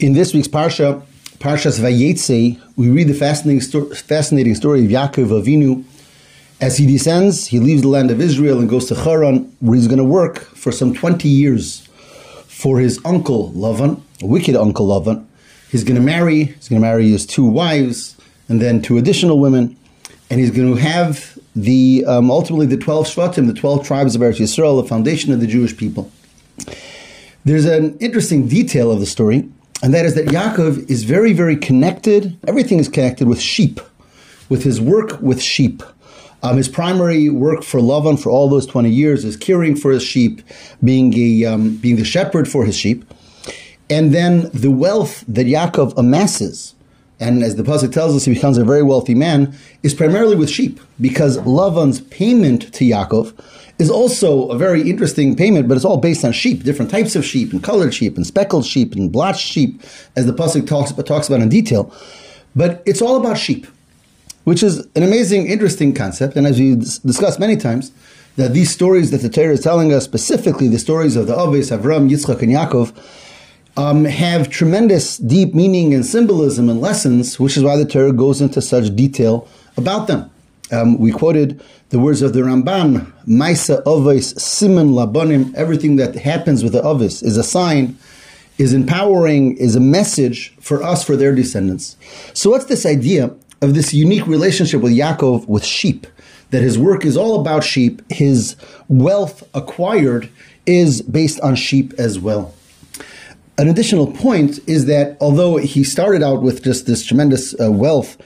In this week's Parsha, Parshas Vayeitzei, we read the fascinating, sto- fascinating story of Yaakov Avinu. As he descends, he leaves the land of Israel and goes to Haran, where he's going to work for some 20 years for his uncle Lavan, a wicked uncle Lavan. He's going to marry, he's going to marry his two wives, and then two additional women, and he's going to have the um, ultimately the 12 Shvatim, the 12 tribes of Eretz Yisrael, the foundation of the Jewish people. There's an interesting detail of the story and that is that Yaakov is very, very connected. Everything is connected with sheep, with his work with sheep. Um, his primary work for Lavan for all those 20 years is caring for his sheep, being, a, um, being the shepherd for his sheep. And then the wealth that Yaakov amasses, and as the Pasuk tells us, he becomes a very wealthy man, is primarily with sheep, because Lavan's payment to Yaakov is also a very interesting payment, but it's all based on sheep, different types of sheep, and colored sheep, and speckled sheep, and blotched sheep, as the pasuk talks talks about in detail. But it's all about sheep, which is an amazing, interesting concept. And as we discussed many times, that these stories that the Torah is telling us, specifically the stories of the Aves, Avram, Yitzchak, and Yaakov, um, have tremendous deep meaning and symbolism and lessons, which is why the Torah goes into such detail about them. Um, we quoted the words of the Ramban, Maisa Ovis Simon Labonim, everything that happens with the Ovis is a sign, is empowering, is a message for us, for their descendants. So what's this idea of this unique relationship with Yaakov with sheep? That his work is all about sheep, his wealth acquired is based on sheep as well. An additional point is that although he started out with just this tremendous uh, wealth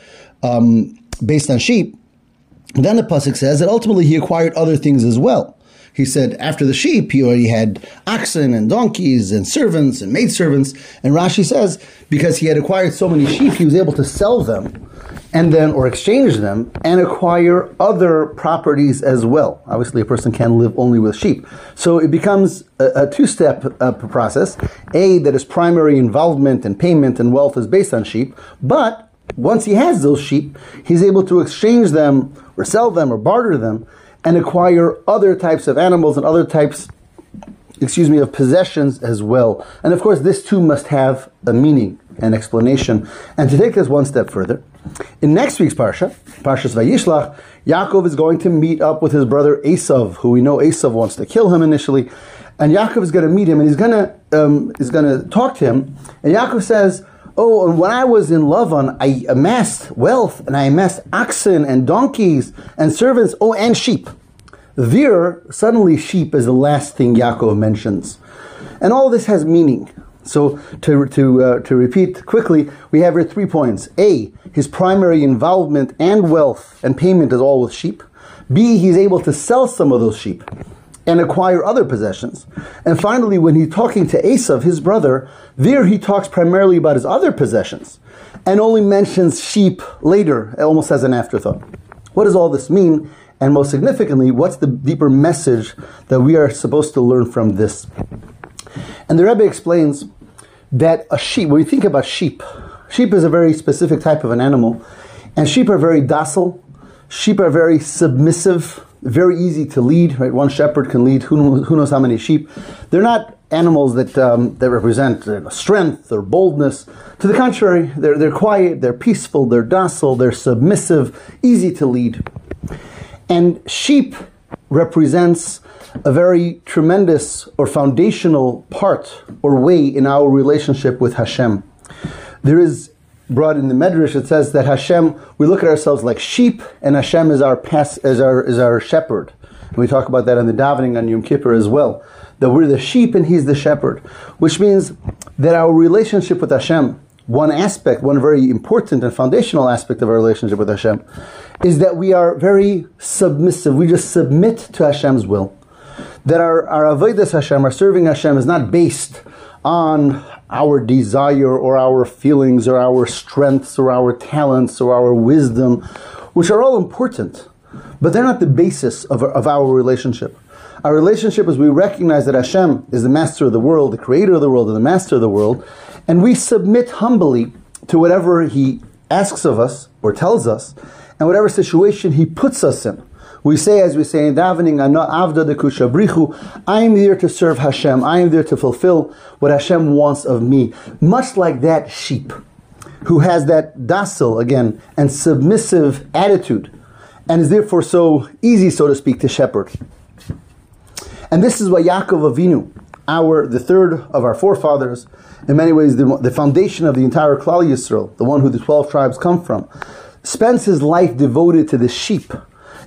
um, based on sheep, then the pasuk says that ultimately he acquired other things as well. He said after the sheep, he already had oxen and donkeys and servants and maidservants. And Rashi says because he had acquired so many sheep, he was able to sell them and then or exchange them and acquire other properties as well. Obviously, a person can't live only with sheep, so it becomes a, a two-step uh, process. A that his primary involvement and payment and wealth is based on sheep, but once he has those sheep, he's able to exchange them or sell them or barter them and acquire other types of animals and other types, excuse me, of possessions as well. And of course, this too must have a meaning and explanation. And to take this one step further, in next week's parsha, Parshas Vayishlach, Yaakov is going to meet up with his brother Esav, who we know Esav wants to kill him initially, and Yaakov is going to meet him, and he's going to um, is going to talk to him. And Yaakov says, Oh, and when I was in Lavan, I amassed wealth and I amassed oxen and donkeys and servants, oh, and sheep. There, suddenly sheep is the last thing Yaakov mentions. And all this has meaning. So, to, to, uh, to repeat quickly, we have here three points. A, his primary involvement and wealth and payment is all with sheep. B, he's able to sell some of those sheep and acquire other possessions. And finally, when he's talking to Esav, his brother, there he talks primarily about his other possessions and only mentions sheep later, almost as an afterthought. What does all this mean? And most significantly, what's the deeper message that we are supposed to learn from this? And the Rebbe explains that a sheep, when we think about sheep, sheep is a very specific type of an animal, and sheep are very docile, sheep are very submissive, very easy to lead, right? One shepherd can lead who knows, who knows how many sheep. They're not animals that, um, that represent strength or boldness. To the contrary, they're, they're quiet, they're peaceful, they're docile, they're submissive, easy to lead. And sheep represents a very tremendous or foundational part or way in our relationship with Hashem. There is brought in the Medrash, it says that Hashem, we look at ourselves like sheep, and Hashem is our pass, is our is our shepherd. And we talk about that in the davening on Yom Kippur as well. That we're the sheep and He's the shepherd, which means that our relationship with Hashem, one aspect, one very important and foundational aspect of our relationship with Hashem, is that we are very submissive. We just submit to Hashem's will. That our, our avodas Hashem, our serving Hashem, is not based on our desire or our feelings or our strengths or our talents or our wisdom, which are all important, but they're not the basis of, of our relationship. Our relationship is we recognize that Hashem is the master of the world, the creator of the world, and the master of the world, and we submit humbly to whatever He asks of us or tells us, and whatever situation He puts us in. We say, as we say in davening, Avda de Kushabrichu, I am here to serve Hashem. I am there to fulfill what Hashem wants of me. Much like that sheep who has that docile, again, and submissive attitude, and is therefore so easy, so to speak, to shepherd. And this is what Yaakov Avinu, our the third of our forefathers, in many ways the, the foundation of the entire Klal Yisrael, the one who the twelve tribes come from, spends his life devoted to the sheep,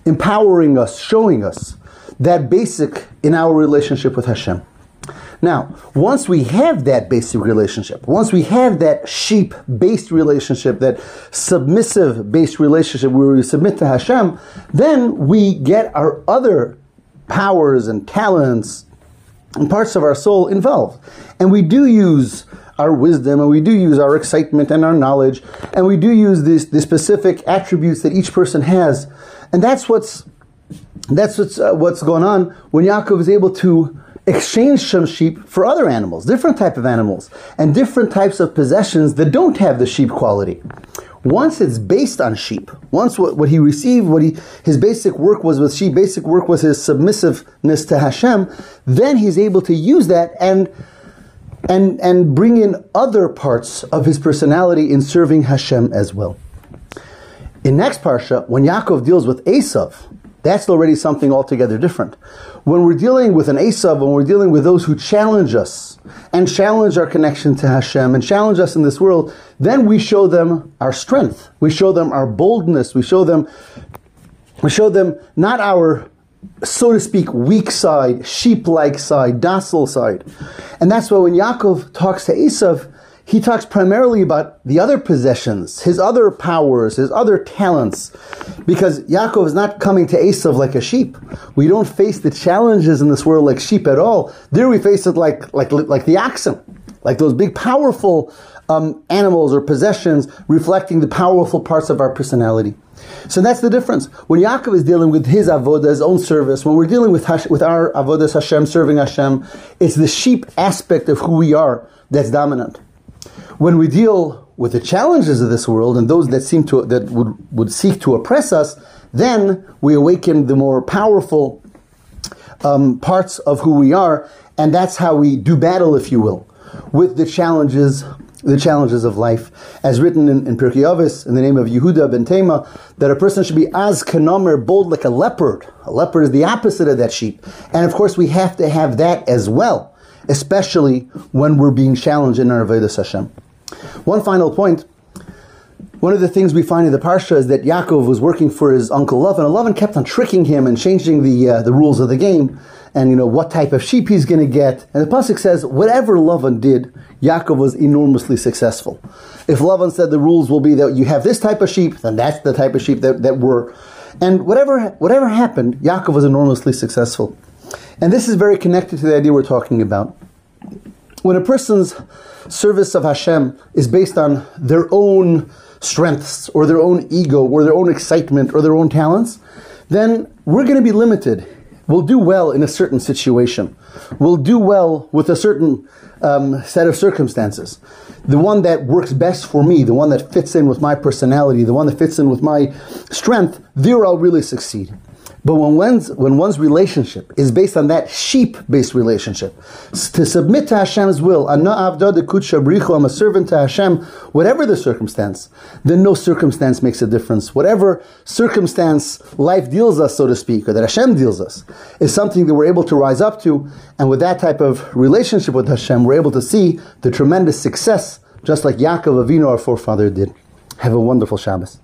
empowering us, showing us that basic in our relationship with Hashem. Now, once we have that basic relationship, once we have that sheep based relationship, that submissive based relationship where we submit to Hashem, then we get our other powers and talents parts of our soul involved. And we do use our wisdom and we do use our excitement and our knowledge and we do use these, the specific attributes that each person has. And that's what's that's what's, uh, what's going on when Yaakov is able to exchange some sheep for other animals, different type of animals, and different types of possessions that don't have the sheep quality. Once it's based on sheep, once what, what he received, what he his basic work was with sheep, basic work was his submissiveness to Hashem, then he's able to use that and and and bring in other parts of his personality in serving Hashem as well. In next parsha, when Yaakov deals with Esav, that's already something altogether different. When we're dealing with an Esav, when we're dealing with those who challenge us and challenge our connection to Hashem and challenge us in this world, then we show them our strength. We show them our boldness. We show them, we show them not our, so to speak, weak side, sheep-like side, docile side. And that's why when Yaakov talks to Esav, he talks primarily about the other possessions, his other powers, his other talents, because Yaakov is not coming to Esav like a sheep. We don't face the challenges in this world like sheep at all. There we face it like, like, like the oxen, like those big, powerful um, animals or possessions reflecting the powerful parts of our personality. So that's the difference. When Yaakov is dealing with his avodah, his own service, when we're dealing with Hash, with our avodah Hashem, serving Hashem, it's the sheep aspect of who we are that's dominant. When we deal with the challenges of this world and those that seem to that would, would seek to oppress us, then we awaken the more powerful um, parts of who we are, and that's how we do battle, if you will, with the challenges the challenges of life, as written in, in Pirkei Avos, in the name of Yehuda ben Tema, that a person should be as kanomer, bold like a leopard. A leopard is the opposite of that sheep, and of course we have to have that as well, especially when we're being challenged in our avodas Hashem. One final point. One of the things we find in the parsha is that Yaakov was working for his uncle Lavan, and Lavan kept on tricking him and changing the uh, the rules of the game, and you know what type of sheep he's going to get. And the pasuk says, whatever Lavan did, Yaakov was enormously successful. If Lavan said the rules will be that you have this type of sheep, then that's the type of sheep that, that were. And whatever whatever happened, Yaakov was enormously successful. And this is very connected to the idea we're talking about. When a person's service of Hashem is based on their own strengths or their own ego or their own excitement or their own talents, then we're going to be limited. We'll do well in a certain situation. We'll do well with a certain um, set of circumstances. The one that works best for me, the one that fits in with my personality, the one that fits in with my strength, there I'll really succeed. But when one's, when one's relationship is based on that sheep-based relationship, to submit to Hashem's will, I'm a servant to Hashem, whatever the circumstance, then no circumstance makes a difference. Whatever circumstance life deals us, so to speak, or that Hashem deals us, is something that we're able to rise up to, and with that type of relationship with Hashem, we're able to see the tremendous success, just like Yaakov Avinu, our forefather, did. Have a wonderful Shabbos.